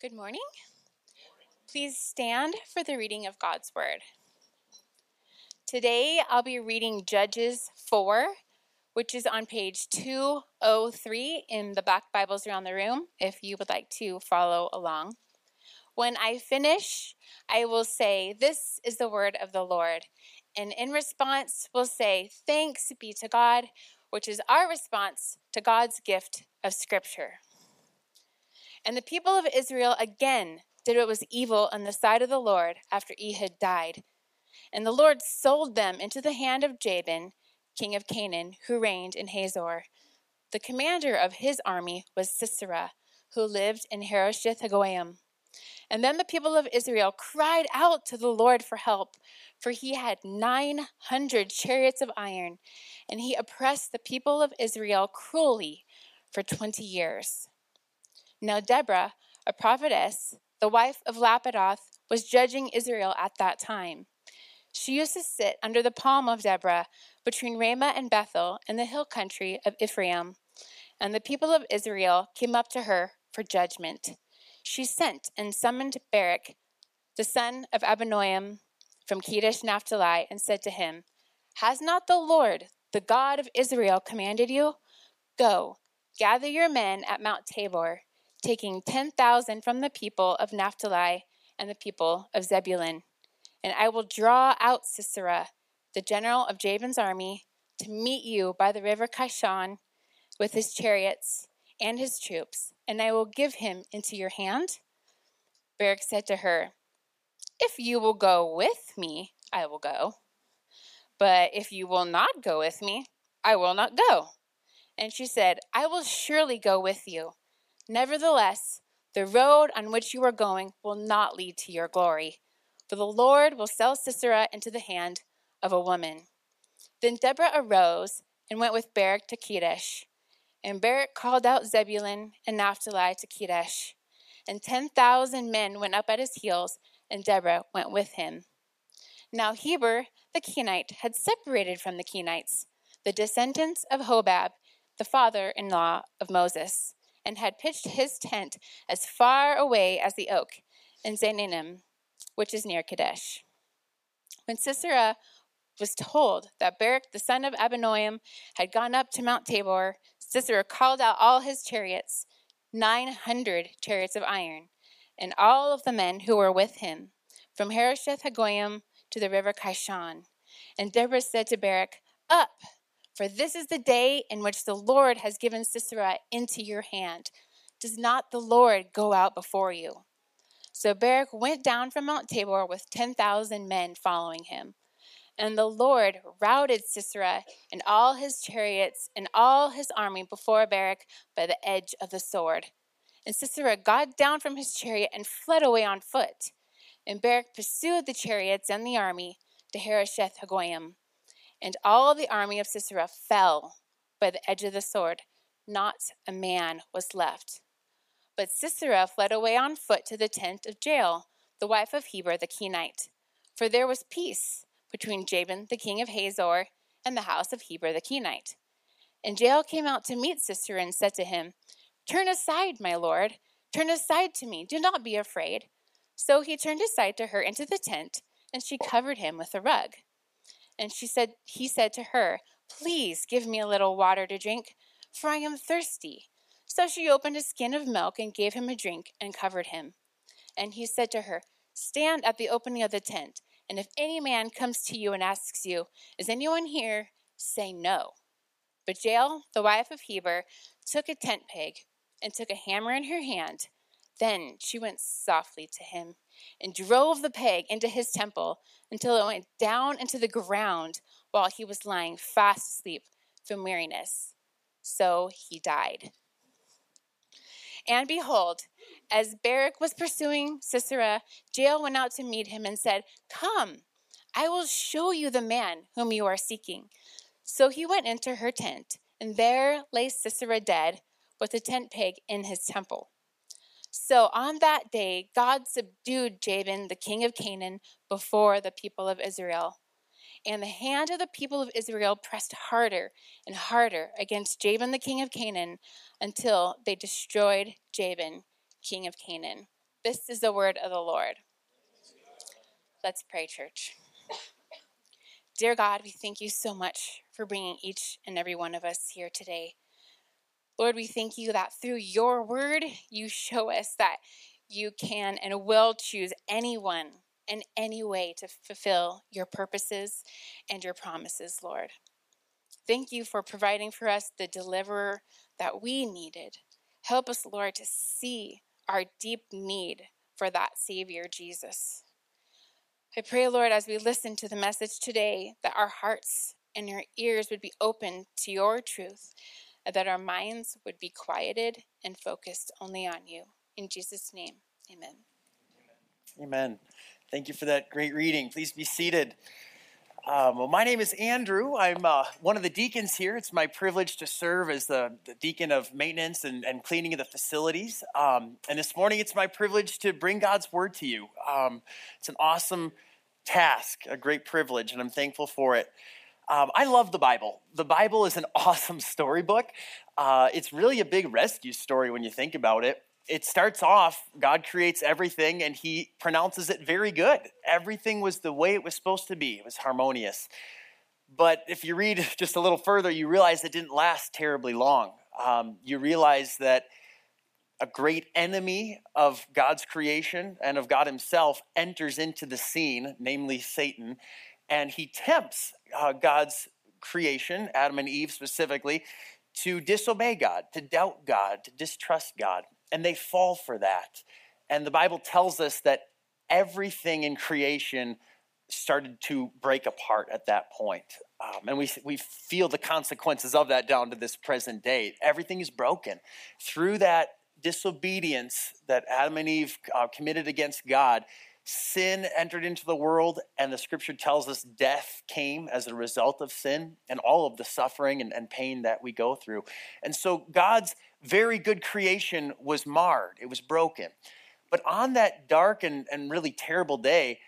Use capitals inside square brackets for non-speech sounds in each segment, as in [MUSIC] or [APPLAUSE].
Good morning. Please stand for the reading of God's Word. Today I'll be reading Judges 4, which is on page 203 in the black Bibles around the room, if you would like to follow along. When I finish, I will say, This is the word of the Lord. And in response, we'll say, Thanks be to God, which is our response to God's gift of Scripture. And the people of Israel again did what was evil in the sight of the Lord after Ehud died. And the Lord sold them into the hand of Jabin, king of Canaan, who reigned in Hazor. The commander of his army was Sisera, who lived in Harosheth Hagoyim. And then the people of Israel cried out to the Lord for help, for he had 900 chariots of iron, and he oppressed the people of Israel cruelly for 20 years. Now Deborah, a prophetess, the wife of Lapidoth, was judging Israel at that time. She used to sit under the palm of Deborah between Ramah and Bethel in the hill country of Ephraim. And the people of Israel came up to her for judgment. She sent and summoned Barak, the son of Abinoam, from Kedesh Naphtali, and said to him, Has not the Lord, the God of Israel, commanded you? Go, gather your men at Mount Tabor taking 10,000 from the people of Naphtali and the people of Zebulun. And I will draw out Sisera, the general of Jabin's army, to meet you by the river Kishon with his chariots and his troops, and I will give him into your hand. Barak said to her, If you will go with me, I will go. But if you will not go with me, I will not go. And she said, I will surely go with you Nevertheless, the road on which you are going will not lead to your glory, for the Lord will sell Sisera into the hand of a woman. Then Deborah arose and went with Barak to Kedesh. And Barak called out Zebulun and Naphtali to Kedesh. And ten thousand men went up at his heels, and Deborah went with him. Now Heber the Kenite had separated from the Kenites, the descendants of Hobab, the father in law of Moses and had pitched his tent as far away as the oak in Zaanannim, which is near Kadesh. When Sisera was told that Barak the son of Abinoam had gone up to Mount Tabor, Sisera called out all his chariots, 900 chariots of iron, and all of the men who were with him, from Harosheth Hagoyim to the river Kishon. And Deborah said to Barak, Up! For this is the day in which the Lord has given Sisera into your hand. Does not the Lord go out before you? So Barak went down from Mount Tabor with 10,000 men following him. And the Lord routed Sisera and all his chariots and all his army before Barak by the edge of the sword. And Sisera got down from his chariot and fled away on foot. And Barak pursued the chariots and the army to Harosheth Hagoyim. And all the army of Sisera fell by the edge of the sword. Not a man was left. But Sisera fled away on foot to the tent of Jael, the wife of Heber the Kenite. For there was peace between Jabin the king of Hazor and the house of Heber the Kenite. And Jael came out to meet Sisera and said to him, Turn aside, my lord, turn aside to me, do not be afraid. So he turned aside to her into the tent, and she covered him with a rug. And she said, he said to her, Please give me a little water to drink, for I am thirsty. So she opened a skin of milk and gave him a drink and covered him. And he said to her, Stand at the opening of the tent, and if any man comes to you and asks you, Is anyone here? say no. But Jael, the wife of Heber, took a tent peg and took a hammer in her hand. Then she went softly to him and drove the peg into his temple until it went down into the ground while he was lying fast asleep from weariness. So he died. And behold, as Barak was pursuing Sisera, Jael went out to meet him and said, Come, I will show you the man whom you are seeking. So he went into her tent, and there lay Sisera dead, with a tent peg in his temple. So on that day, God subdued Jabin, the king of Canaan, before the people of Israel. And the hand of the people of Israel pressed harder and harder against Jabin, the king of Canaan, until they destroyed Jabin, king of Canaan. This is the word of the Lord. Let's pray, church. Dear God, we thank you so much for bringing each and every one of us here today. Lord, we thank you that through your word, you show us that you can and will choose anyone in any way to fulfill your purposes and your promises, Lord. Thank you for providing for us the deliverer that we needed. Help us, Lord, to see our deep need for that Savior, Jesus. I pray, Lord, as we listen to the message today, that our hearts and our ears would be open to your truth, and that our minds would be quieted and focused only on you. In Jesus' name, amen. Amen. Thank you for that great reading. Please be seated. Um, well, my name is Andrew. I'm uh, one of the deacons here. It's my privilege to serve as the, the deacon of maintenance and, and, cleaning of the facilities. Um, and this morning, it's my privilege to bring God's word to you. Um, it's an awesome task, a great privilege, and I'm thankful for it. Um, I love the Bible. The Bible is an [LAUGHS] awesome storybook. Uh, it's really a big rescue story when you think about it it starts off God creates everything and he pronounces it very good. Everything was the way it was supposed to be, it was harmonious. But if you read [LAUGHS] just a little further, you realize it didn't last terribly long. Um, you realize that a great enemy of God's creation and of God Himself enters into the scene, namely Satan, and he tempts uh, God's creation, Adam and Eve specifically, to disobey God, to doubt God, to distrust God and they fall for that. And the Bible tells us that everything in creation started to break apart at that point. Um, and we, we feel the consequences of that down to this present day. Everything is broken. Through that disobedience that Adam and Eve uh, committed against God, sin entered into the world, and the scripture tells us death came as a result of sin and all of the suffering and, and pain that we go through. And so God's very good creation was marred, it was broken. But on that dark and, and really terrible day,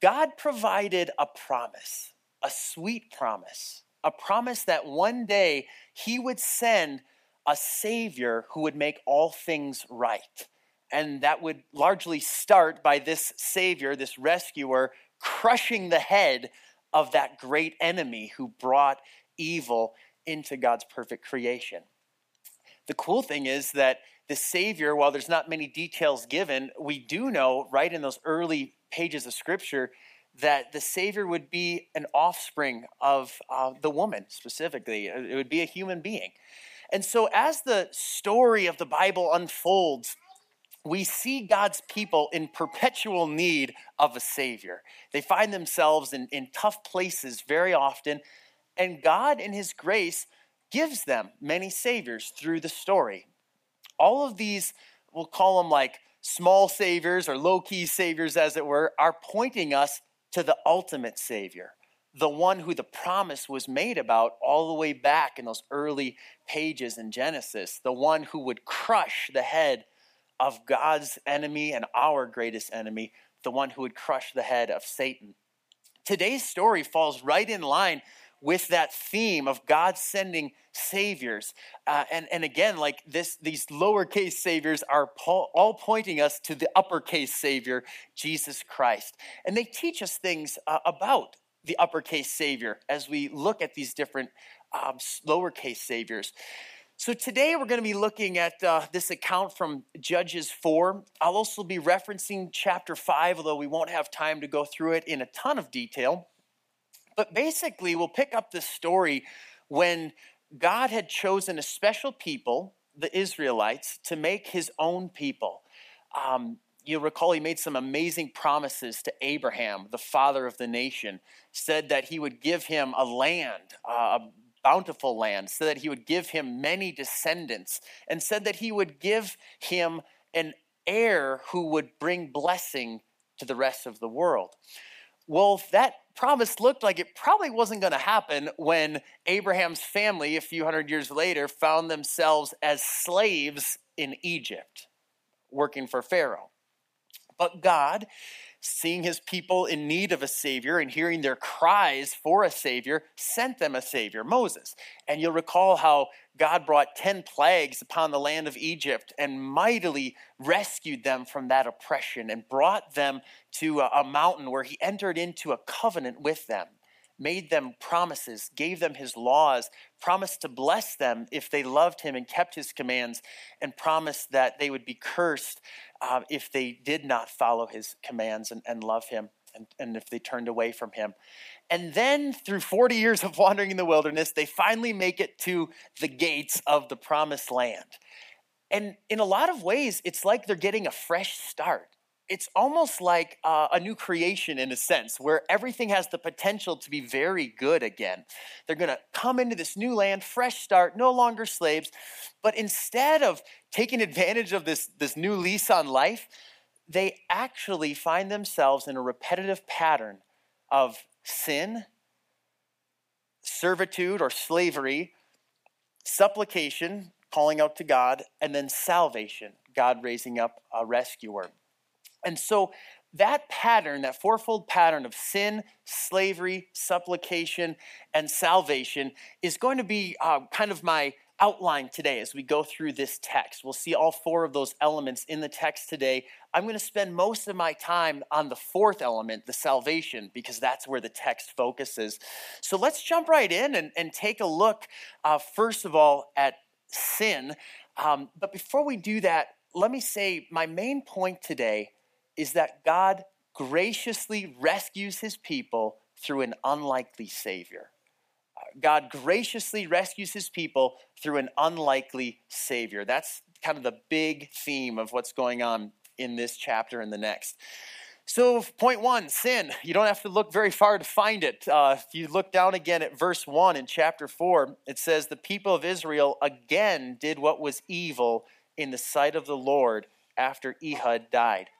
God provided a promise, a sweet promise, a promise that one day He would send a Savior who would make all things right. And that would largely start by this Savior, this rescuer, crushing the head of that great enemy who brought evil into God's perfect creation. The cool thing is that the Savior, while there's not many details given, we do know right in those early pages of Scripture that the Savior would be an offspring of uh, the woman specifically. It would be a human being. And so, as the story of the Bible unfolds, we see God's people in perpetual need of a Savior. They find themselves in, in tough places very often, and God, in His grace, gives them many saviors through the story. All of these, we'll call them like small saviors or low key saviors, as it were, are pointing us to the ultimate savior, the one who the promise was made about all the way back in those early pages in Genesis, the one who would crush the head of God's enemy and our greatest enemy, the one who would crush the head of Satan. Today's story falls right in line with that theme of God sending saviors. Uh, and, and again, like this, these lowercase saviors are po- all pointing us to the uppercase savior, Jesus Christ. And they teach us things uh, about the uppercase savior as we look at these different um, lowercase saviors. So today we're going to be looking at uh, this account from Judges 4. I'll also be referencing chapter 5, although we won't have time to go through it in a ton of detail. But basically, we'll pick up this story when God had chosen a special people, the Israelites, to make his own people. Um, you'll recall he made some amazing promises to Abraham, the father of the nation, said that he would give him a land, uh, bountiful land, so that he would give him many descendants, and said that he would give him an heir who would bring blessing to the rest of the world. Well, that promise looked like it probably wasn't going to happen when Abraham's family, a few hundred years later, found themselves as slaves in Egypt, working for Pharaoh. But God seeing his people in need of a Savior and hearing their cries for a Savior, sent them a Savior, Moses. And you'll recall how God brought 10 plagues upon the land of Egypt and mightily rescued them from that oppression and brought them to a, mountain where he entered into a covenant with them made them promises, gave them his laws, promised to bless them if they loved him and kept his commands, and promised that they would be cursed uh, if they did not follow his commands and, and love him. And, and if they turned away from him. And then, through 40 years of wandering in the wilderness, they finally make it to the gates of the promised land. And in a lot of ways, it's like they're getting a fresh start it's almost like uh, a new creation in a sense, where everything has the potential to be very good again. They're going to come into this new land, fresh start, no longer slaves. But instead of taking advantage of this, this new lease on life, they actually find themselves in a repetitive pattern of sin, servitude or slavery, supplication, calling out to God, and then salvation, God raising up a rescuer. And so that pattern, that fourfold pattern of sin, slavery, supplication, and salvation is going to be uh, kind of my outline today as we go through this text. We'll see all four of those elements in the text today. I'm going to spend most of my time on the fourth element, the salvation, because that's where the text focuses. So let's jump right in and, and take a look, uh, first of all, at sin. Um, but before we do that, let me say my main point today is that God graciously rescues his people through an unlikely Savior. Uh, God graciously rescues his people through an unlikely Savior. That's kind of the big theme of what's going on in this chapter and the next. So, point one sin. You don't have to look very far to find it. Uh, if you look down again at verse one in chapter four, it says, The people of Israel again did what was evil in the sight of the Lord after Ehud died.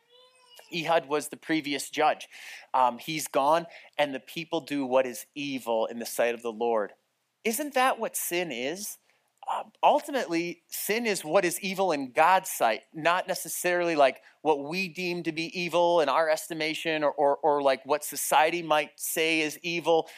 Ehud was the previous judge. Um, he's gone, and the people do what is evil in the sight of the Lord. Isn't that what sin is? Um, ultimately, sin is what is evil in God's sight, not necessarily like what we deem to be evil in our estimation or, or, or like what society might say is evil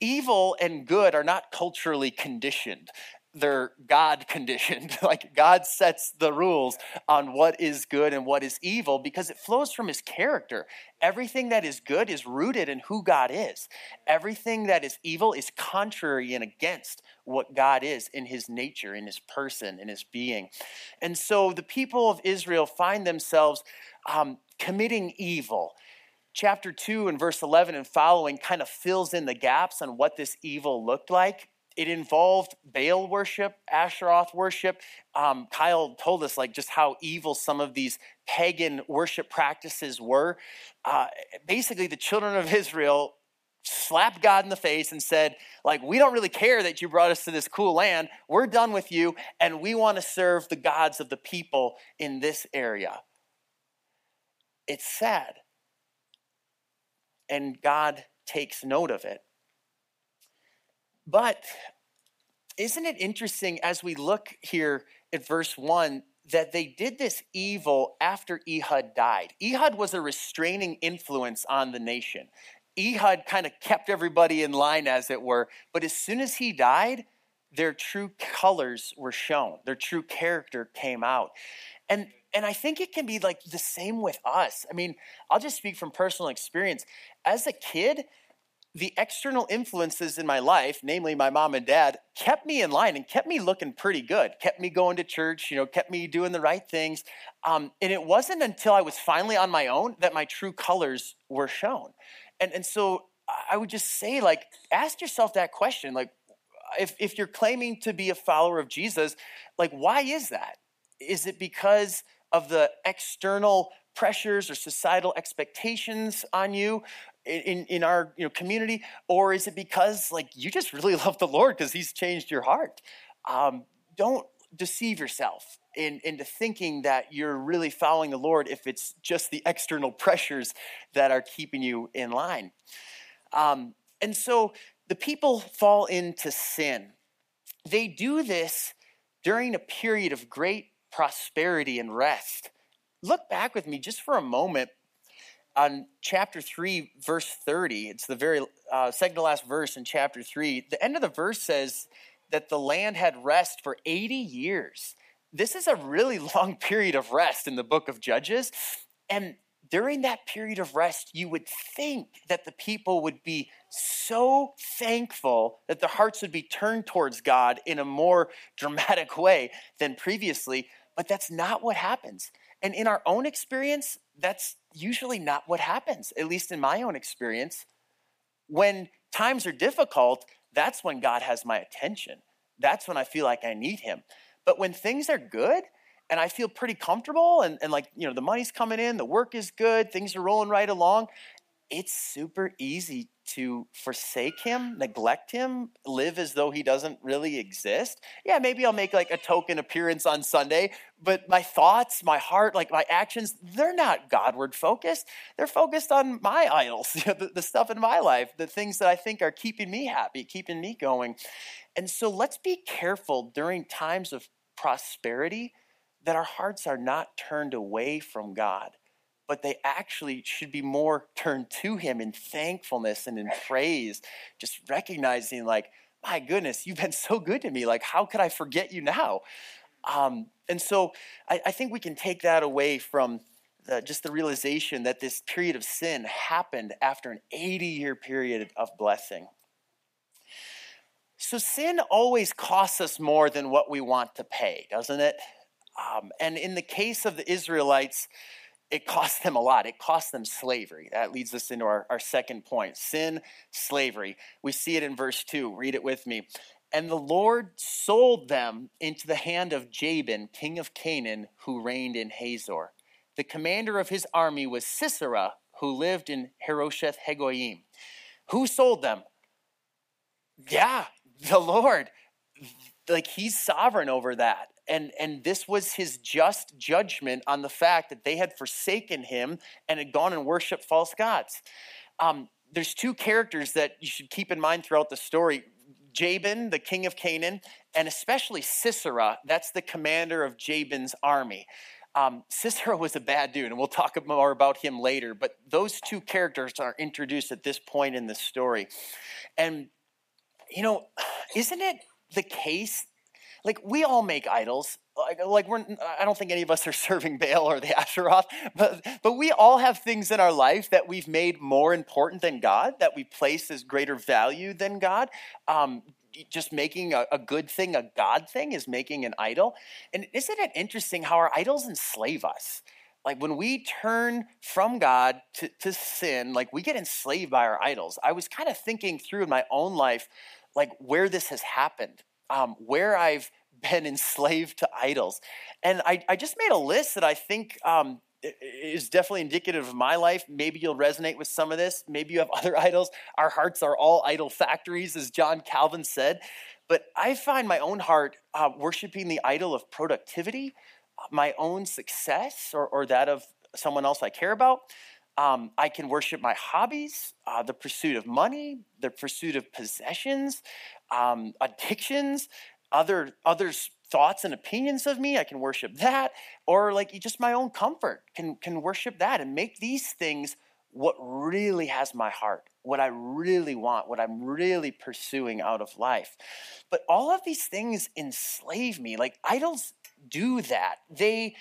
evil and good are not culturally conditioned they're God conditioned. [LAUGHS] like God sets the rules on what is good and what is evil because it flows from his character. Everything that is good is rooted in who God is. Everything that is evil is contrary and against what God is in his nature, in his person, in his being. And so the people of Israel find themselves um, committing evil chapter 2 and verse 11 and following kind of fills in the gaps on what this evil looked like it involved Baal worship, Asheroth worship. Um, Kyle told us like just how evil some of these pagan worship practices were. Uh, basically, the children of Israel slapped God in the face and said, like, we don't really care that you brought us to this cool land. We're done with you, and we want to serve the gods of the people in this area. It's sad. And God takes note of it. But isn't it interesting as we look here at verse 1 that they did this evil after Ehud died? Ehud was a restraining influence on the nation. Ehud kind of kept everybody in line, as it were, but as soon as he died, their true colors were shown, their true character came out. And and I think it can be like the same with us. I mean, I'll just speak from personal experience. As a kid, the external influences in my life, namely my mom and dad, kept me in line and kept me looking pretty good, kept me going to church, you know, kept me doing the right things. Um, and it wasn't until I was finally on my own that my true colors were shown. And, and so I would just say, like, ask yourself that question. Like, if, if you're claiming to be a follower of Jesus, like, why is that? Is it because of the external pressures or societal expectations on you? In, in our you know, community? Or is it because like you just really [LAUGHS] love the Lord because he's changed your heart? Um, don't deceive yourself in, into thinking that you're really following the Lord if it's just the external pressures that are keeping you in line. Um, and so the people fall into sin. They do this during a period of great prosperity and rest. Look back with me just for a moment on chapter 3, verse 30, it's the very uh, second to last verse in chapter 3. The end of the verse says that the land had rest for 80 years. This is a really [LAUGHS] long period of rest in the book of Judges. And during that period of rest, you would think that the people would be so thankful that their hearts would be turned towards God in a more [LAUGHS] dramatic way than previously, but that's not what happens. And in our own experience, that's usually not what happens, at least in my own experience. When times are difficult, that's when God has my attention. That's when I feel like I need Him. But when things are good, and I feel pretty comfortable and, and like, you know, the money's coming in, the work is good, things are rolling right along. It's super easy to forsake him, neglect him, live as though he doesn't really exist. Yeah, maybe I'll make like a token appearance on Sunday, but my thoughts, my heart, like my actions, they're not Godward focused. They're focused on my idols, [LAUGHS] the, the stuff in my life, the things that I think are keeping me happy, keeping me going. And so let's be careful during times of prosperity that our hearts are not turned away from God, but they actually should be more turned to Him in thankfulness and in praise, just recognizing, like, my goodness, you've been so good to me. Like, how could I forget you now? Um, and so I, I, think we can take that away from the, just the realization that this period of sin happened after an 80 year period of blessing. So sin always costs us more than what we want to pay, doesn't it? Um, and in the case of the Israelites, it cost them a lot. It cost them slavery. That leads us into our, our second point sin, slavery. We see it in verse 2. Read it with me. And the Lord sold them into the hand of Jabin, king of Canaan, who reigned in Hazor. The commander of his army was Sisera, who lived in Harosheth Hagoyim. Who sold them? Yeah, the Lord. Like he's sovereign over that and and this was his just judgment on the fact that they had forsaken him and had gone and worshipped false gods um, there's two characters that you should keep in mind throughout the story jabin the king of canaan and especially sisera that's the commander of jabin's army um, Sisera was a bad dude, and we'll talk [LAUGHS] more about him later. But those two characters are introduced at this point in the story. And, you know, [SIGHS] isn't it the case like we all make idols. Like, like we're, I don't think any of us are [LAUGHS] serving Baal or the Asheroth, but, but we all have things in our life that we've made more important than God, that we place as greater value than God. Um, just making a, a, good thing a God thing is making an idol. And isn't it interesting how our idols enslave us? Like when we turn from God to, to sin, like we get enslaved by our idols. I was kind of thinking through in my own life, like where this has happened um, where I've [LAUGHS] been enslaved to idols. And I, I just made a list that I think um, is definitely indicative of my life. Maybe you'll resonate with some of this. Maybe you have [LAUGHS] other idols. Our hearts are all idol factories, as John Calvin said. But I find my own heart uh, worshiping the idol of productivity, my own success, or, or that of someone else I care about. Um, I can worship my hobbies, uh, the pursuit of money, the pursuit of possessions, um, addictions, other others' thoughts and opinions of me. I can worship that, or like just my own comfort can can worship that and make these things what really has my heart, what I really want, what I'm really pursuing out of life. But all of these things enslave me. Like idols do that. They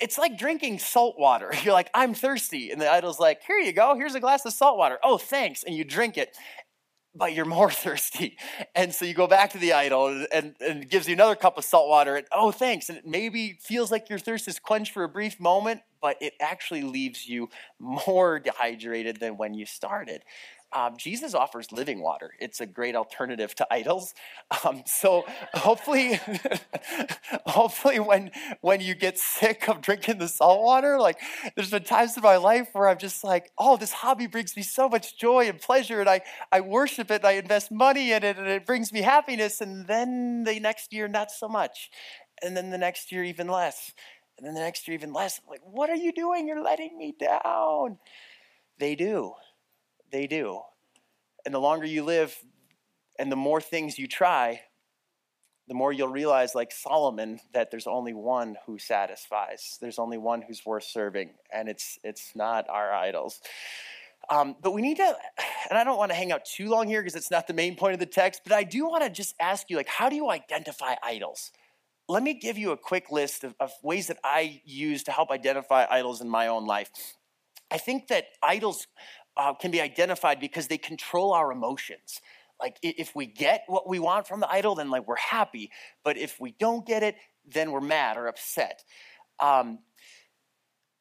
it's like drinking salt water. [LAUGHS] You're like, I'm thirsty. And the idol's like, here you go. Here's a glass of salt water. Oh, thanks. And you drink it but you're more [LAUGHS] thirsty. And so you go back to the idol and, and, and, it gives you another cup of salt water and oh, thanks. And it maybe feels like your thirst is quenched for a brief moment, but it actually leaves you more dehydrated than when you started um, Jesus offers living water. It's a great alternative to idols. Um, so hopefully, [LAUGHS] hopefully when when you get sick of drinking the salt water, like there's been times in my life where I'm just like, oh, this hobby brings me so much joy and pleasure, and I I worship it, and I invest money in it, and it brings me happiness. And then the next year, not so much, and then the next year, even less, and then the next year, even less. I'm like, what are you doing? You're letting me down. They do they do. And the longer you live and the more things you try, the more you'll realize, like Solomon, that there's only one who satisfies. There's only one who's worth serving, and it's it's not our idols. Um, but we need to, and I don't want to hang out too long here because it's not the main point of the text. But I do want to just ask you, like, how do you identify idols? Let me give you a quick list of, of ways that I use to help identify idols in my own life. I think that idols uh, can be identified because they control our emotions. Like if we get what we want from the idol then like we're happy but if we don't get it then we're mad or upset. Um,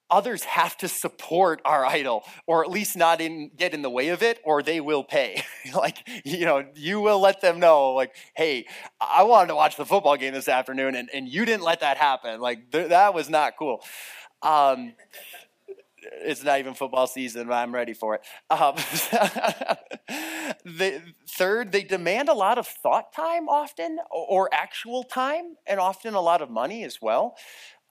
others have to support our idol or at least not in, get in the way of it or they will pay. [LAUGHS] Like you know you will let them know like hey i wanted to watch the football game this afternoon and, and you didn't let that happen. Like th- that was not cool. Um, it's not even football season, but I'm ready for it. Um, [LAUGHS] the, third, they demand a lot of thought time often, or actual time, and often a lot of money as well.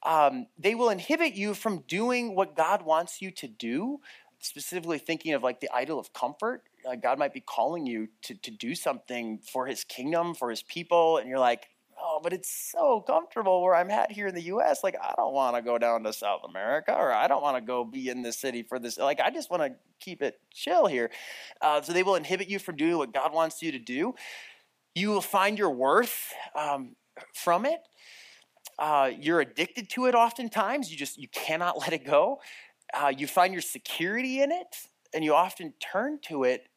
Um, they will inhibit you from doing what God wants you to do, specifically thinking of like the idol of comfort. Uh, God might be calling you to, to do something for his kingdom, for his people, and you're like, oh, but it's so comfortable where I'm at here in the US. Like, I don't want to go down to South America or I don't want to go be in this city for this. Like, I just want to keep it chill here. Uh, so they will inhibit you from doing what God wants you to do. You will find your worth um, from it. Uh, you're addicted to it oftentimes. You just, you cannot let it go. Uh, you find your security in it and you often turn to it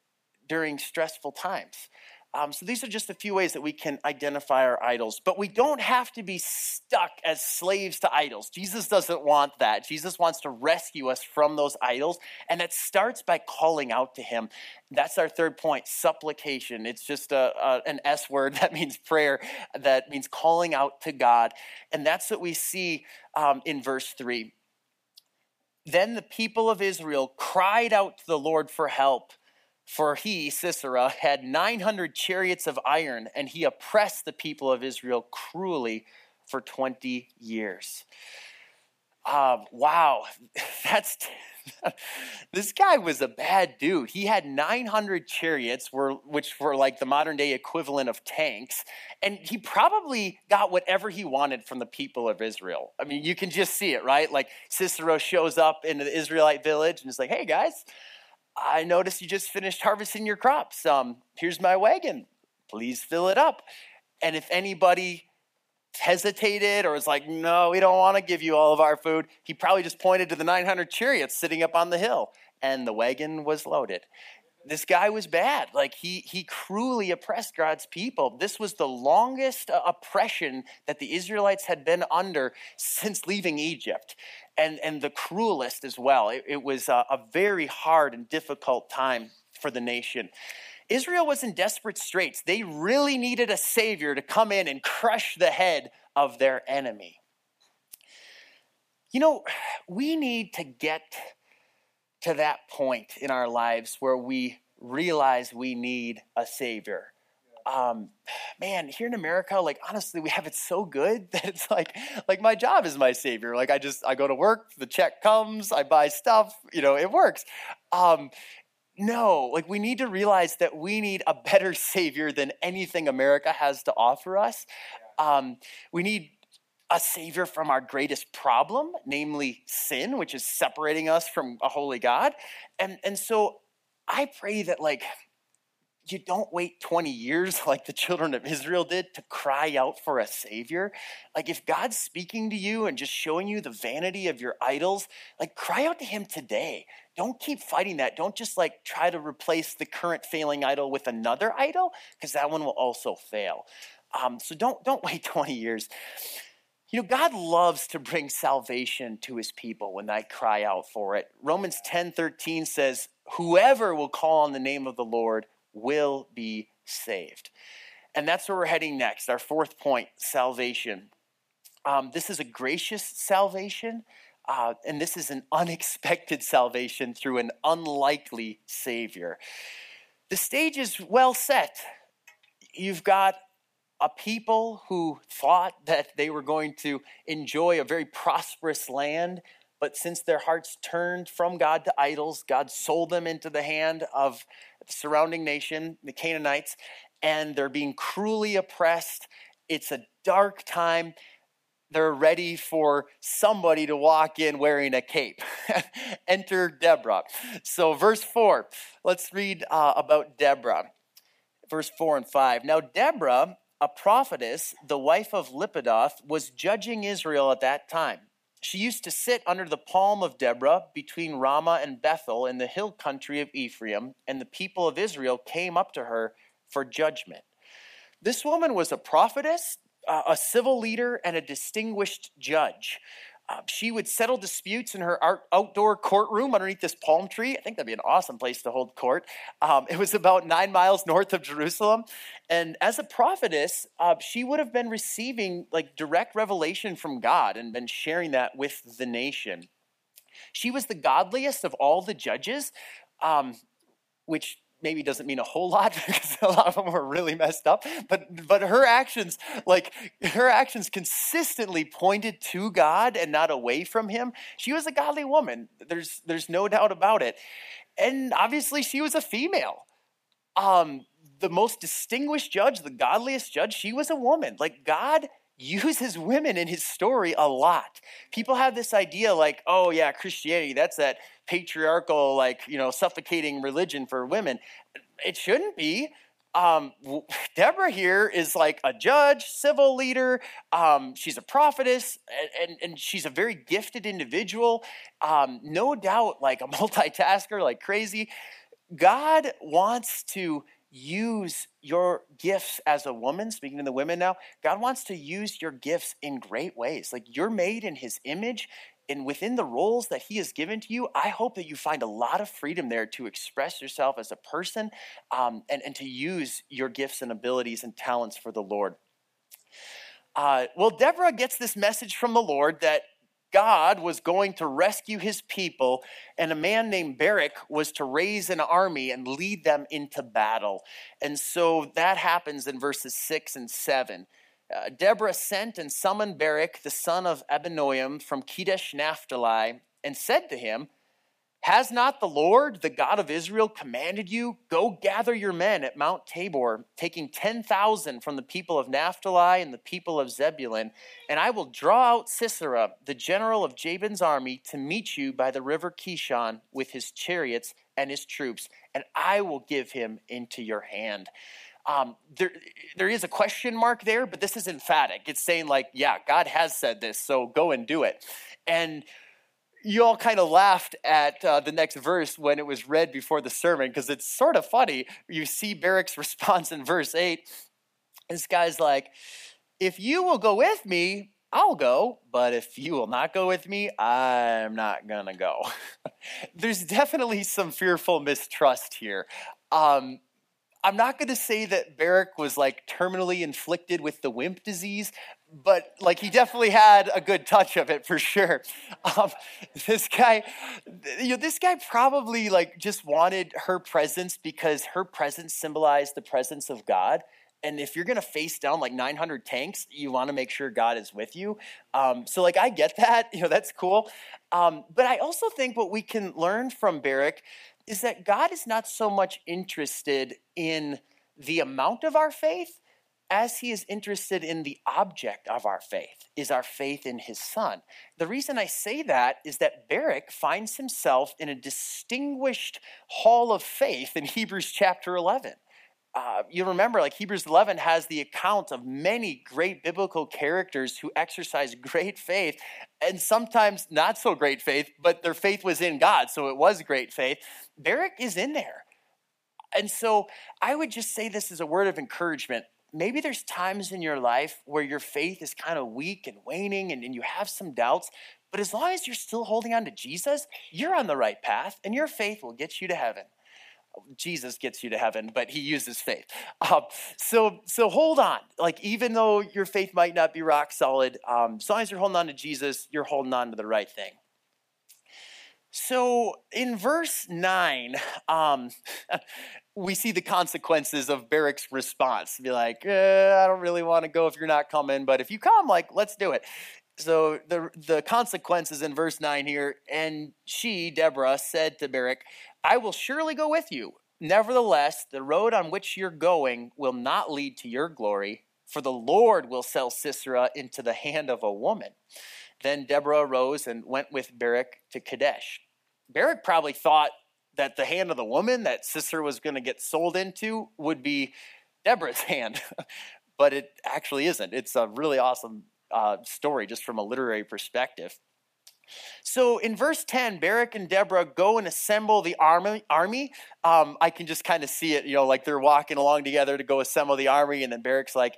during stressful times. Um, so these are just a few ways that we can identify our idols. But we don't have to be stuck as slaves to idols. Jesus doesn't want that. Jesus wants to rescue us from those idols. And that starts by calling out to him. That's our third point supplication. It's just a, a, an S word [LAUGHS] that means prayer, that means calling out to God. And that's what we see um, in verse 3. Then the people of Israel cried out to the Lord for help. For he, Sisera, had 900 chariots of iron, and he oppressed the people of Israel cruelly for 20 years. Um, wow, [LAUGHS] that's this guy was a bad dude. He had 900 chariots, were, which were like the modern day equivalent of tanks, and he probably got whatever he wanted from the people of Israel. I mean, you can just see it, right? Like Sisera shows up into the Israelite village and is like, "Hey guys, I noticed you just finished harvesting your crops. Um, here's my wagon. Please fill it up. And if anybody hesitated or was like, no, we don't want to give you all of our food, he probably just pointed to the 900 chariots sitting up on the hill, and the wagon was loaded this guy was bad. Like he he cruelly oppressed God's people. This was the longest uh, oppression that the Israelites had been under since leaving Egypt, and and the cruelest as well. It, it was a, a very hard and difficult time for the nation. Israel was in desperate straits. They really needed a savior to come in and crush the head of their enemy. You know, we need to get to that point in our lives where we realize we need a savior. Um, man, here in America, like honestly, we have it so good [LAUGHS] that it's like, like my job is my savior. Like I just, I go to work, the check comes, I buy stuff, you know, it works. Um, no, like we need to realize that we need a better [LAUGHS] savior than anything America has to offer us. Um, we need a savior from our greatest problem, namely sin, which is separating us from a holy God. And, and so I pray that, like, you don't wait 20 years [LAUGHS] like the children of Israel did to cry out for a savior. Like, if God's speaking to you and just showing you the vanity of your idols, like, cry out to Him today. Don't keep fighting that. Don't just like try to replace the current failing idol with another idol, because that one will also fail. Um, so don't don't [LAUGHS] wait 20 years. You know, God loves to bring salvation to his people when they cry out for it. Romans 10 13 says, Whoever will call on the name of the Lord will be saved. And that's where we're heading next. Our fourth point salvation. Um, this is a gracious salvation, uh, and this is an unexpected salvation through an unlikely Savior. The stage is well set. You've got a people who thought that they were going to enjoy a very prosperous land, but since their hearts turned from God to idols, God sold them into the hand of the surrounding nation, the Canaanites, and they're being cruelly oppressed It's a dark time. They're ready for somebody to walk in wearing a cape. [LAUGHS] Enter Deborah. So, verse 4, let's read uh, about Deborah. Verse 4 and 5. Now, Deborah, a prophetess, the wife of Lapidoth, was judging Israel at that time. She used to sit under the palm of Deborah between Ramah and Bethel in the hill country of Ephraim, and the people of Israel came up to her for judgment. This woman was a prophetess, uh, a civil leader, and a distinguished judge. Uh, she would settle disputes in her art, outdoor courtroom underneath this palm tree. I think that'd be an awesome place to hold court. Um, it was about nine miles north of Jerusalem. And as a prophetess, uh, she would have been receiving like direct revelation from God and been sharing that with the nation. She was the godliest of all the judges, um, which maybe doesn't mean a whole lot [LAUGHS] because a lot of them were really messed up but but her actions like her actions consistently pointed to god and not away from him. She was a godly woman. There's there's no doubt about it. And obviously she was a female. Um the most distinguished judge the godliest judge she was a woman. Like god uses women in his story a lot. People have this idea like, oh yeah, Christianity, that's that patriarchal, like, you know, suffocating religion for women. It shouldn't be. Um, [LAUGHS] Deborah here is like a judge, civil leader. Um, she's a prophetess, and, and, and, she's a very gifted individual. Um, no doubt, like a [LAUGHS] multitasker, like crazy. God wants to use your gifts as a woman, speaking to the women now, God wants to use your gifts in great ways. Like you're made in his image, and within the roles that he has given to you, I hope that you find a lot of freedom there to express yourself as a person um, and, and to use your gifts and abilities and talents for the Lord. Uh, well, Deborah gets this message from the Lord that God was going to rescue his people, and a man named Barak was to raise an army and lead them into battle. And so that happens in verses 6 and 7. Uh, Deborah sent and summoned Barak, the son of Abinoam, from Kedesh Naphtali, and said to him, has not the Lord, the God of Israel, commanded you? Go gather your men at Mount Tabor, taking 10,000 from the people of Naphtali and the people of Zebulun, and I will draw out Sisera, the general of Jabin's army, to meet you by the river Kishon with his chariots and his troops, and I will give him into your hand. Um, there, there is a question mark there, but this is emphatic. It's saying, like, yeah, God has said this, so go and do it. And you all kind of laughed at uh, the next verse when it was read before the sermon because it's sort of funny. You see Barak's [LAUGHS] response in verse 8. This guy's like, If you will go with me, I'll go, but if you will not go with me, I'm not gonna go. [LAUGHS] There's definitely some fearful mistrust here. Um, I'm not going to say that Barak was like terminally inflicted with the wimp disease, but like he definitely had a good touch of it for sure. [LAUGHS] Um, this guy, you know, this guy probably like just wanted her presence because her presence symbolized the presence of God. And if you're gonna face down like 900 tanks, you want to make sure God is with you. Um, so like I get that, [LAUGHS] you know, that's cool. Um, but I also think what we can learn from Barak is that God is not so much interested in the amount of our faith as he is interested in the object of our faith, is our faith in his son. The reason I say that is that Barak finds himself in a distinguished hall of faith in Hebrews chapter 11. Uh, you remember, like Hebrews 11 has the account of many great biblical characters who exercised great faith and sometimes not so great faith, but their faith was in God, so it was great faith. Barak is in there. And so I would just say this as a word of encouragement maybe there's times in your life where your faith is kind of weak and waning and, and you have some doubts. But as long as you're still holding on to Jesus, you're on the right path and your faith will get you to heaven. Jesus gets you to heaven, but he uses faith. Um, so, so hold on. Like, even though your faith might not be rock solid, um, as long as you're holding on to Jesus, you're holding on to the right thing. So in verse 9, um, [LAUGHS] we see the consequences of Barak's response. Be like, eh, I don't really want to go if you're not coming, but if you come, like, let's do it. So the the consequences in verse 9 here, and she, Deborah, said to Barak, I will surely go with you. Nevertheless, the road on which you're going will not lead to your glory, for the Lord will sell Sisera into the hand of a woman. Then Deborah arose and went with Barak to Kadesh. Barak probably thought that the hand of the woman that Sisera was going to get sold into would be Deborah's [LAUGHS] hand, but it actually isn't. It's a really awesome uh, story just from a literary perspective. So in verse 10, Barak and Deborah go and assemble the army. army. Um, I can just kind of see it, you know, like they're walking along together to go assemble the army, and then Barak's like,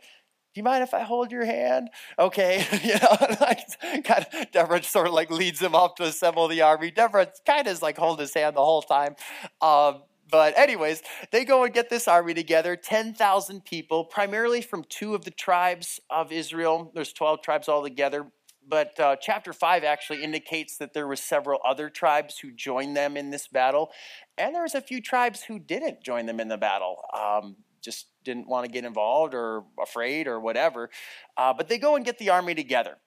do you mind if I hold your hand? Okay, [LAUGHS] you know, [LAUGHS] like, kind of, Deborah sort of like leads him up to assemble the army. Deborah kind of is like holding his hand the whole time. Um, but anyways, they go and get this army together, 10,000 people, primarily from two of the tribes of Israel. There's 12 tribes altogether but uh, chapter 5 actually indicates that there were several other tribes who joined them in this battle and there was a few tribes who didn't join them in the battle um, just didn't want to get involved or afraid or whatever uh, but they go and get the army together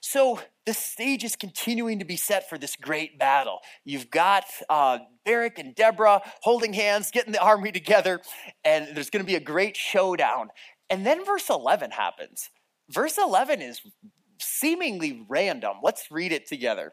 so the stage is continuing to be set for this great battle. You've got uh, Barak and Deborah holding hands, getting the army together, and there's going to be a great showdown. And then verse 11 happens. Verse 11 is seemingly random. Let's read it together.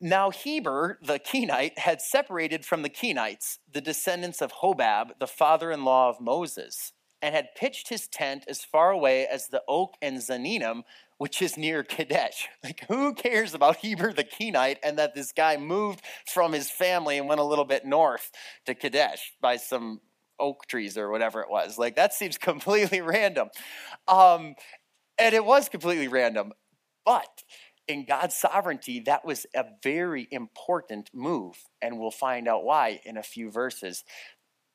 Now Heber, the Kenite, had separated from the Kenites, the descendants of Hobab, the father in law of Moses, and had pitched his tent as far away as the oak and Zaanannim, which is near Kadesh. [LAUGHS] Like, who cares about Heber the Kenite and that this guy moved from his family and went a little bit north to Kadesh by some oak trees or whatever it was? Like, that seems [LAUGHS] completely random. Um, and it was completely random. But in God's sovereignty, that was a very important move. And we'll find out why in a few verses.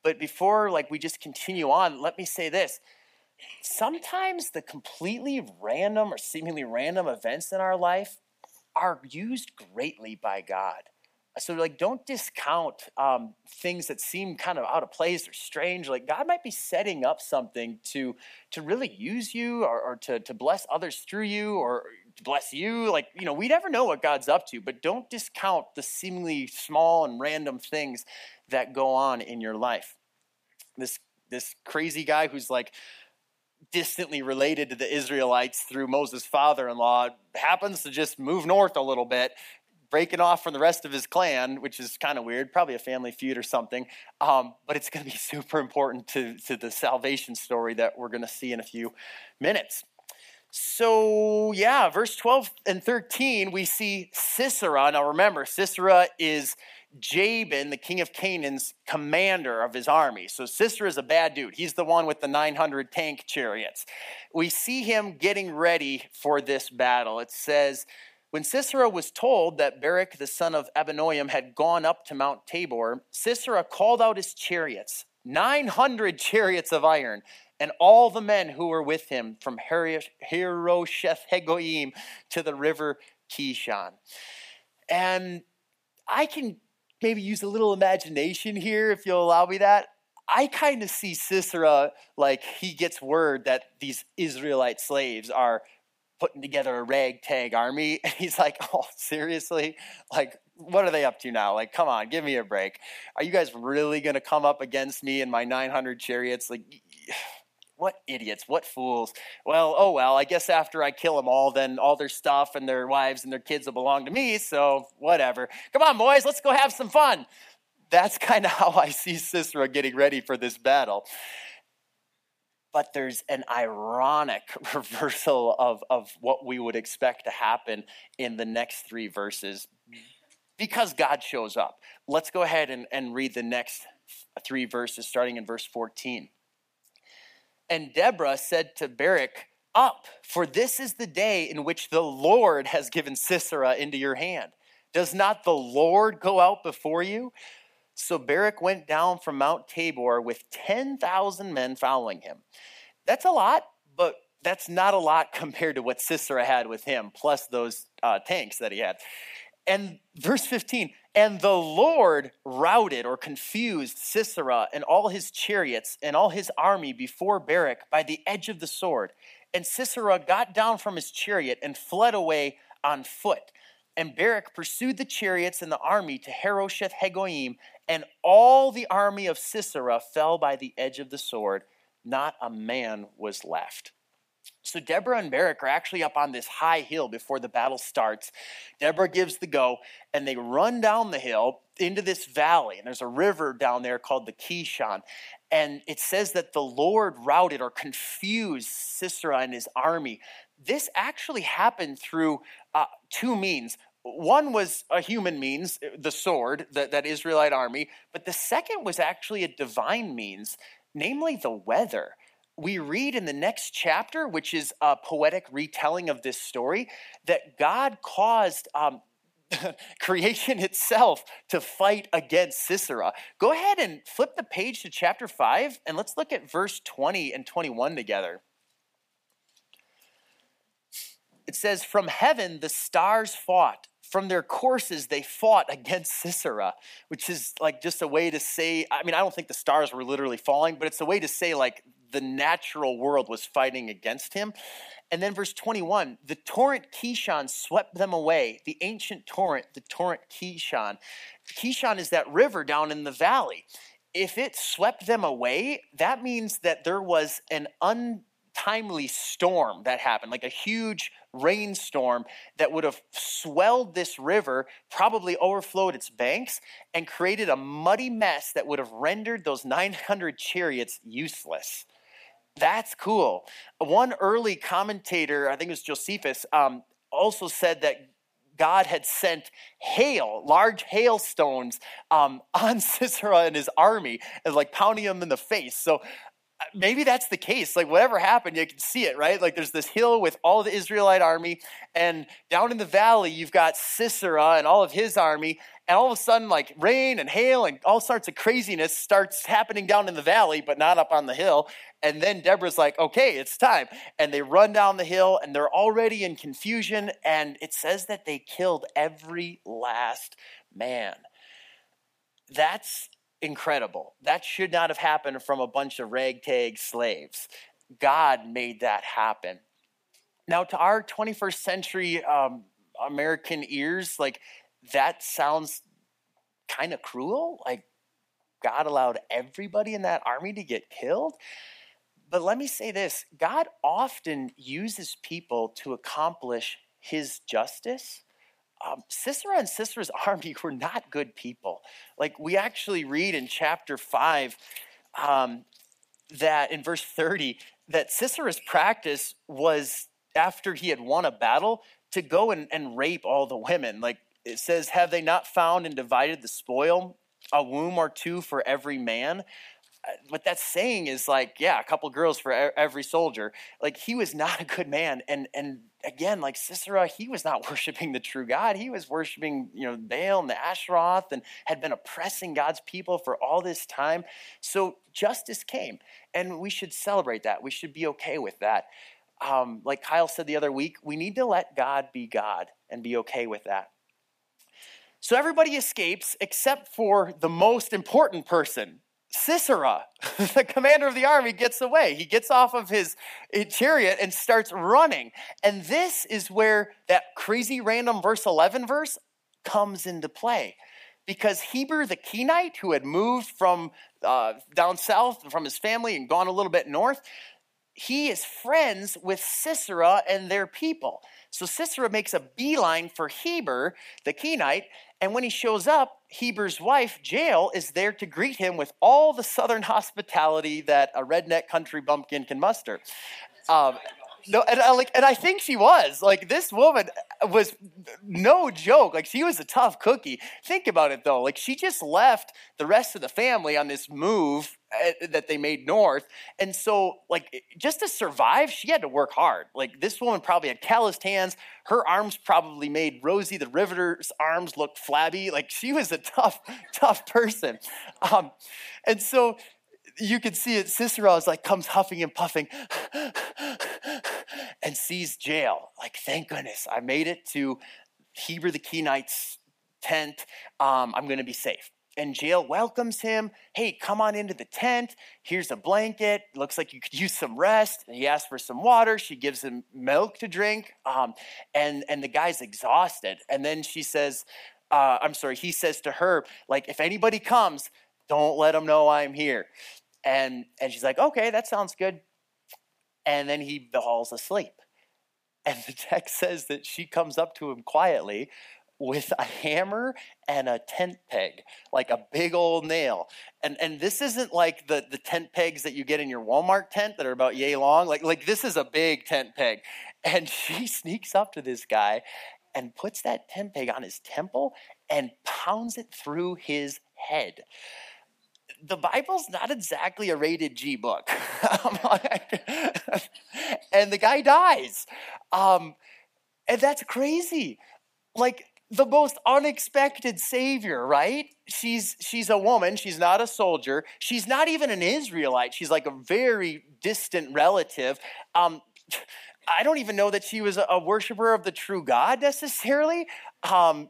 But before like we just continue on, let me say this. Sometimes the completely random or seemingly random events in our life are used greatly by God so like don't discount um, things that seem kind of out of place or strange like god might be setting up something to to really use you or, or to, to bless others through you or bless you like you know we never know what god's up to but don't discount the seemingly small and random things that go on in your life this this crazy guy who's like distantly related to the Israelites through Moses' father in law happens to just move north a little bit breaking off from the rest of his clan, which is kind of weird, probably a family feud or something. Um, but it's going to be [LAUGHS] super important to, to the salvation story that we're going to see in a few minutes. So, yeah, verse 12 and 13, we see Sisera. Now, remember, Sisera is Jabin, the king of Canaan's commander of his army. So, Sisera is a bad dude. He's the one with the 900 tank chariots. We see him getting ready for this battle. It says, when Sisera was told that Barak the son of Abinoam had gone up to Mount Tabor, Sisera called out his chariots, 900 chariots of iron, and all the men who were with him from Harosheth Hagoyim to the river Kishon. And I can maybe use a little imagination here if you'll allow me that. I kind of see Sisera like he gets word that these Israelite slaves are putting together a ragtag army. [LAUGHS] And he's like, oh, seriously? Like, what are they up to now? Like, come on, give me a break. Are you guys really going to come up against me and my 900 chariots? Like, what idiots, what fools. Well, oh well, I guess after I kill them all, then all their stuff and their wives and their kids will belong to me, so whatever. Come on, boys, let's go have some fun. That's [LAUGHS] kind of how I see Sisera getting ready for this battle but there's an ironic [LAUGHS] reversal of, of what we would expect to happen in the next three verses because God shows up. Let's go ahead and, and read the next three verses, starting in verse 14. And Deborah said to Barak, Up, for this is the day in which the Lord has given Sisera into your hand. Does not the Lord go out before you? So Barak went down from Mount Tabor with 10,000 men following him. That's a lot, but that's not a lot compared to what Sisera had with him, plus those uh, tanks that he had. And verse 15, and the Lord routed or confused Sisera and all his chariots and all his army before Barak by the edge of the sword. And Sisera got down from his chariot and fled away on foot. And Barak pursued the chariots and the army to Harosheth Hagoyim, and all the army of Sisera fell by the edge of the sword. not a man was left. So Deborah and Barak are actually up on this high hill before the battle starts. Deborah gives the go, and they run down the hill into this valley. And there's a river down there called the Kishon. And it says that the Lord routed or confused Sisera and his army. This actually happened through uh, two means. One was a human means, the sword, that Israelite army, but the second was actually a divine means, namely the weather we read in the next chapter, which is a poetic retelling of this story, that God caused um, [LAUGHS] creation itself to fight against Sisera. Go ahead and flip the page to chapter 5, and let's look at verse 20 and 21 together. It says, From heaven the stars fought from their courses, they fought against Sisera, which is like just a way to say, I mean, I don't think the stars were literally falling, but it's a way to say like the natural world was fighting against him. And then verse 21 the torrent Kishon swept them away. The ancient torrent, the torrent Kishon. Kishon is that river down in the valley. If it swept them away, that means that there was an untimely storm that happened, like a huge rainstorm that would have swelled this river, probably overflowed its banks, and created a muddy mess that would have rendered those 900 chariots useless. That's cool. One early commentator, I think it was Josephus, um, also said that God had sent hail, large hailstones um, [LAUGHS] on Sisera and his army, and like pounding him in the face. So maybe that's the case. Like whatever happened, you can see it, right? Like there's this hill with all the Israelite army, and down in the valley, you've got Sisera and all of his army, and all of a sudden, like rain and hail and all sorts of craziness starts happening down in the valley, but not up on the hill. And then Deborah's like, okay, it's time. And they run down the hill and they're already in confusion. And it says that they killed every last man. That's incredible. That should not have happened from a bunch of ragtag slaves. God made that happen. Now, to our 21st century um, American ears, like that sounds kind of cruel. Like God allowed everybody in that army to get killed. But let me say this God often uses people to accomplish his justice um, Sisera and Sisera's [LAUGHS] army were not good people. Like we actually read in chapter 5 um, that in verse 30, that Sisera's practice was after he had won a battle to go and, and rape all the women. Like it says, Have they not found and divided the spoil? A womb or two for every man what that's saying is like, yeah, a couple girls for every soldier. Like he was not a good man, and and again, like Sisera, he was not [LAUGHS] worshiping the true God. He was worshiping, you know, Baal and the Asheroth, and had been oppressing God's people for all this time. So justice came, and we should celebrate that. We should be okay with that. Um, like Kyle said the other week, we need to let God be God and be okay with that. So everybody escapes except for the most important person, Sisera, [LAUGHS] the commander of the army, gets away. He gets off of his chariot and starts running. And this is where that crazy random verse 11 verse comes into play. Because Heber the Kenite, who had moved from uh, down south from his family and gone a little bit north, he is friends with Sisera and their people. So Sisera makes a beeline for Heber the Kenite, and when he shows up, Heber's wife, Jael, is there to greet him with all the southern hospitality that a redneck country bumpkin can muster. Um, no, and I like, and I think she was like this woman was no joke. Like she was a tough cookie. Think about it though. Like she just left the rest of the family on this move eh, that they made north, and so like just to survive, she had to work hard. Like this woman probably had calloused hands. Her arms probably made Rosie the Riveter's arms look flabby. Like she was a tough, [LAUGHS] tough person. Um, and so you can see it. Sisera is like comes huffing and puffing and sees Jael. Like, thank goodness I made it to Heber the Kenite's tent. Um, I'm going to be safe. And Jael welcomes him. Hey, come on into the tent. Here's a blanket. Looks like you could [LAUGHS] use some rest. He asks for some water. She gives him milk to drink. Um, and, and the guy's exhausted. And then she says, uh, I'm sorry, he says to her, like, if anybody comes, don't let them know I'm here. And, and she's like, okay, that sounds good. And then he falls asleep. And the text says that she comes up to him quietly with a hammer and a tent peg, like a big old nail. And and this isn't like the, the tent pegs that you get in your Walmart tent that are about yay long. Like like this is a big tent peg. And [LAUGHS] she sneaks up to this guy and puts that tent peg on his temple and pounds it through his head. The Bible's not exactly a rated G book. [LAUGHS] [LAUGHS] and the guy dies. Um, and that's crazy. Like, the most unexpected savior, right? She's she's a woman, she's not a soldier. She's not even an Israelite. She's like a very distant relative. Um, I don't even know that she was a, worshiper of the true God necessarily. Um,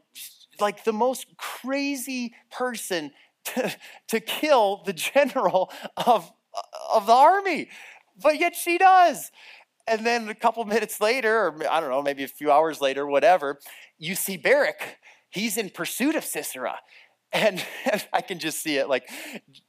like the most crazy person to, to kill the general of, of the army. But yet she does. And then a couple minutes later, or I don't know, maybe a few hours later, whatever, you see Barak. He's in pursuit of Sisera. And, I can just see it like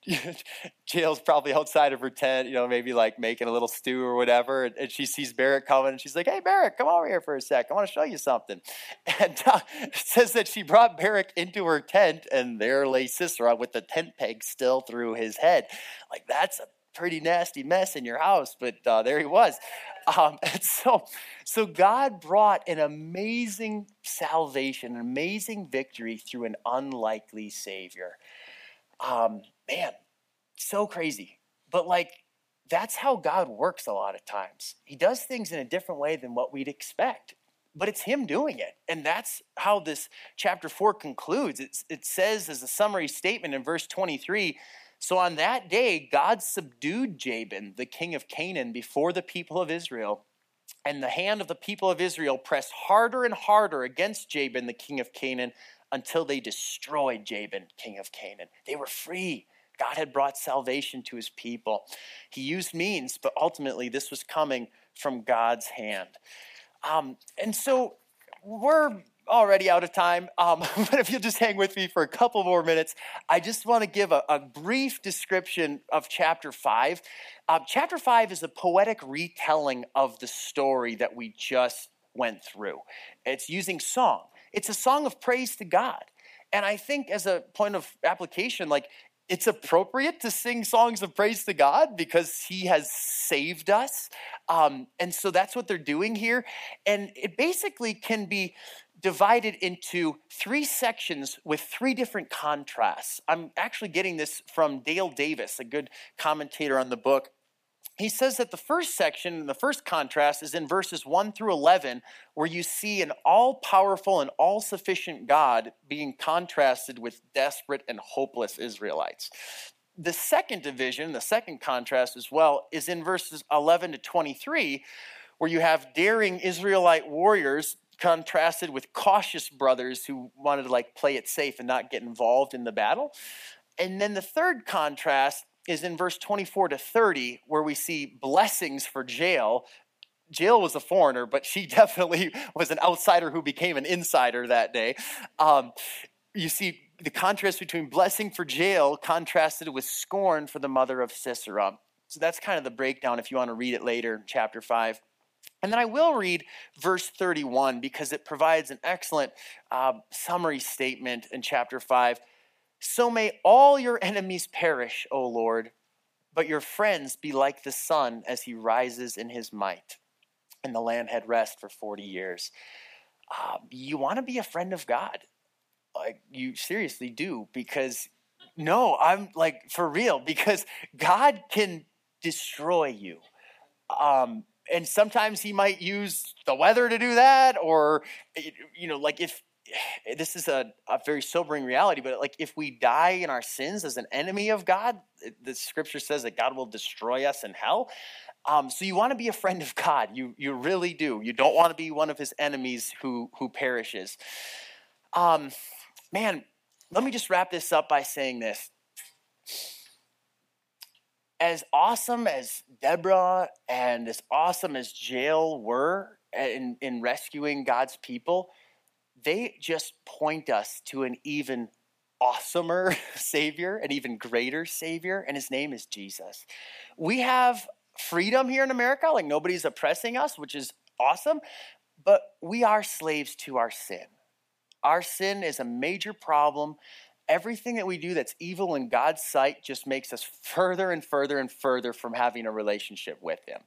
[LAUGHS] Jael's probably outside of her tent, you know, maybe like making a little stew or whatever. And, and she sees Barak coming and she's like, Hey, Barak, come over here for a sec. I want to show you something. [LAUGHS] And uh, says that she brought Barak into her tent and there lay Sisera with the tent peg still through his head. Like, that's a pretty nasty mess in your house, but uh, there he was. Um, [LAUGHS] and so, so God brought an amazing salvation, an amazing victory through an unlikely Savior. Um, man, so crazy. But like, that's how God works a lot of times. He does things in a different way than what we'd expect. But it's him doing it. And that's how this chapter 4 concludes. It's, it says, as a summary statement in verse 23 so on that day, God subdued Jabin, the king of Canaan, before the people of Israel. And the hand of the people of Israel pressed harder and harder against Jabin, the king of Canaan, until they destroyed Jabin, king of Canaan. They were free. God had brought salvation to his people. He used means, but ultimately this was coming from God's hand. Um, and so we're already out of time, um, [LAUGHS] but if you'll just hang with me for a couple more minutes, I just want to give a, a brief description of chapter 5. Um, chapter 5 is a poetic retelling of the story that we just went through. It's using song, it's a song of praise to God. And I think, as a point of application, like it's appropriate to sing songs of praise to God because He has saved us. Um, and so that's what they're doing here. And it basically can be divided into three sections with three different contrasts. I'm actually getting this from Dale Davis, a good commentator on the book. He says that the first section, the first contrast, is in verses 1 through 11, where you see an all powerful and all sufficient God being contrasted with desperate and hopeless Israelites. The second division, the second contrast as well, is in verses 11 to 23, where you have daring Israelite warriors contrasted with cautious brothers who wanted to like play it safe and not get involved in the battle. And then the third contrast is in verse 24 to 30, where we see blessings for Jael. Jael was a foreigner, but she [LAUGHS] definitely was an outsider who became an insider that day. Um, you see the contrast between blessing for Jael contrasted with scorn for the mother of Sisera. So that's kind of the breakdown if you want to read it later, chapter 5. And then I will read verse 31 because it provides an excellent uh, summary statement in chapter 5. So may all your [LAUGHS] enemies perish, O Lord, but your friends be like the sun as he rises in his might. And the land had rest for 40 years. Uh, you want to be a friend of God. Like, you seriously do because, no, I'm like, for real, because God can destroy you. Um, and sometimes he might use the weather to do that or you know like if [SIGHS] this is a, a very sobering reality but like if we die in our sins as an enemy of god the scripture says that god will destroy us in hell. Um, so you want to be a friend of god. You you really do. You don't want to be one of his enemies who who perishes. Um, man let me just wrap this up by saying this as awesome as Deborah and as awesome as Jael were in, in rescuing God's people, they just point us to an even awesomer [LAUGHS] Savior, an even greater Savior, and his name is Jesus. We have freedom here in America, like nobody's oppressing us, which is awesome, but we are slaves to our sin. Our sin is a major problem. Everything that we do that's evil in God's sight just makes us further and further and further from having a relationship with Him.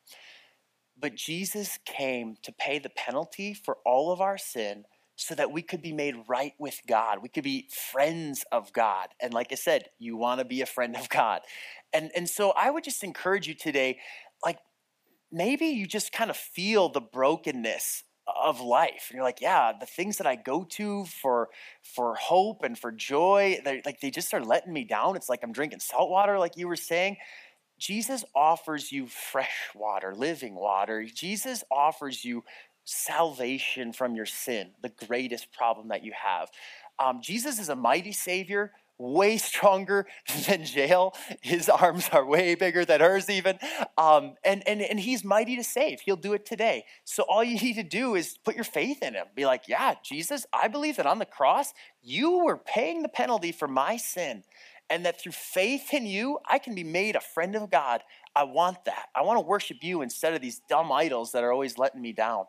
But Jesus came to pay the penalty for all of our sin so that we could be made right with God. We could be friends of God. And like I said, you want to be a friend of God. And, and so I would just encourage you today, like maybe you just kind of feel the brokenness of life and you're like yeah the things that i go to for for hope and for joy they like they just are letting me down it's like i'm drinking salt water like you were saying jesus offers you fresh water living water jesus offers you salvation from your sin, the greatest problem that you have. Um, Jesus is a mighty Savior, way stronger [LAUGHS] than Jael. His arms are way bigger than hers, even. Um, and, and, and He's mighty to save. He'll do it today. So all you need to do is put your faith in Him. Be like, yeah, Jesus, I believe that on the cross, you were paying the penalty for my sin. And that through faith in you, I can be made a friend of God. I want that. I want to worship you instead of these dumb idols that are always letting me down.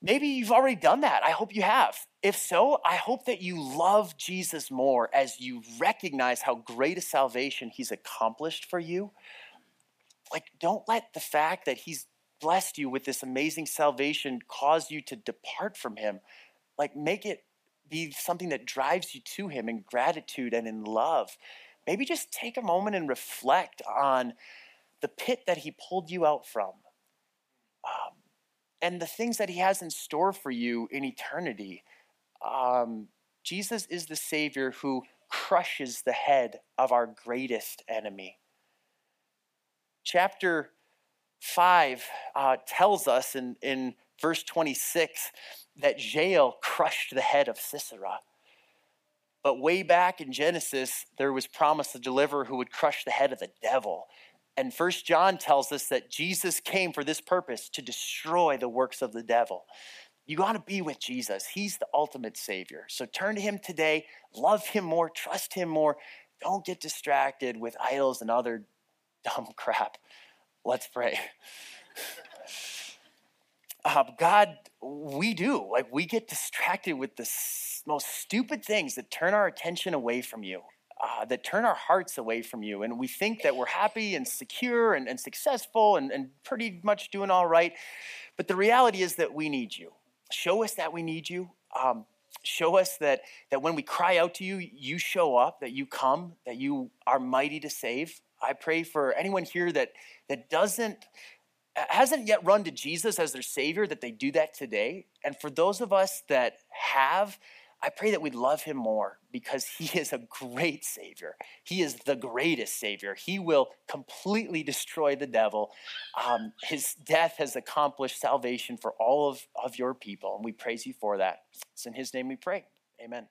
Maybe you've already done that. I hope you have. If so, I hope that you love Jesus more as you recognize how great a salvation he's accomplished for you. Like, don't let the fact that he's blessed you with this amazing salvation cause you to depart from him. Like, make it be something that drives you to him in gratitude and in love. Maybe just take a moment and reflect on the pit that he pulled you out from. Um, and the things that he has in store for you in eternity. Um, Jesus is the Savior who crushes the head of our greatest enemy. Chapter 5 uh, tells us in, in verse 26 that Jael crushed the head of Sisera. But way back in Genesis, there was promised a deliverer who would crush the head of the devil. And First John tells us that Jesus came for this purpose to destroy the works of the devil. You got to be with Jesus. He's the ultimate Savior. So turn to Him today, love Him more, trust Him more. Don't get distracted with idols and other [LAUGHS] dumb crap. Let's pray. Uh, God, we do. Like, we get distracted with the most stupid things that turn our attention away from you uh, that turn our hearts away from you. And we think that we're happy and secure and, and successful and, and pretty much doing all right. But the reality is that we need you. Show us that we need you. Um, show us that, that when we cry out to you, you show up, that you come, that you are mighty to save. I pray for anyone here that, that doesn't hasn't yet run to Jesus as their savior that they do that today. And for those of us that have, I pray that we love him more because he is a great Savior. He is the greatest Savior. He will completely destroy the devil. Um, his death has accomplished salvation for all of, of your people, and we praise you for that. It's in his name we pray. Amen.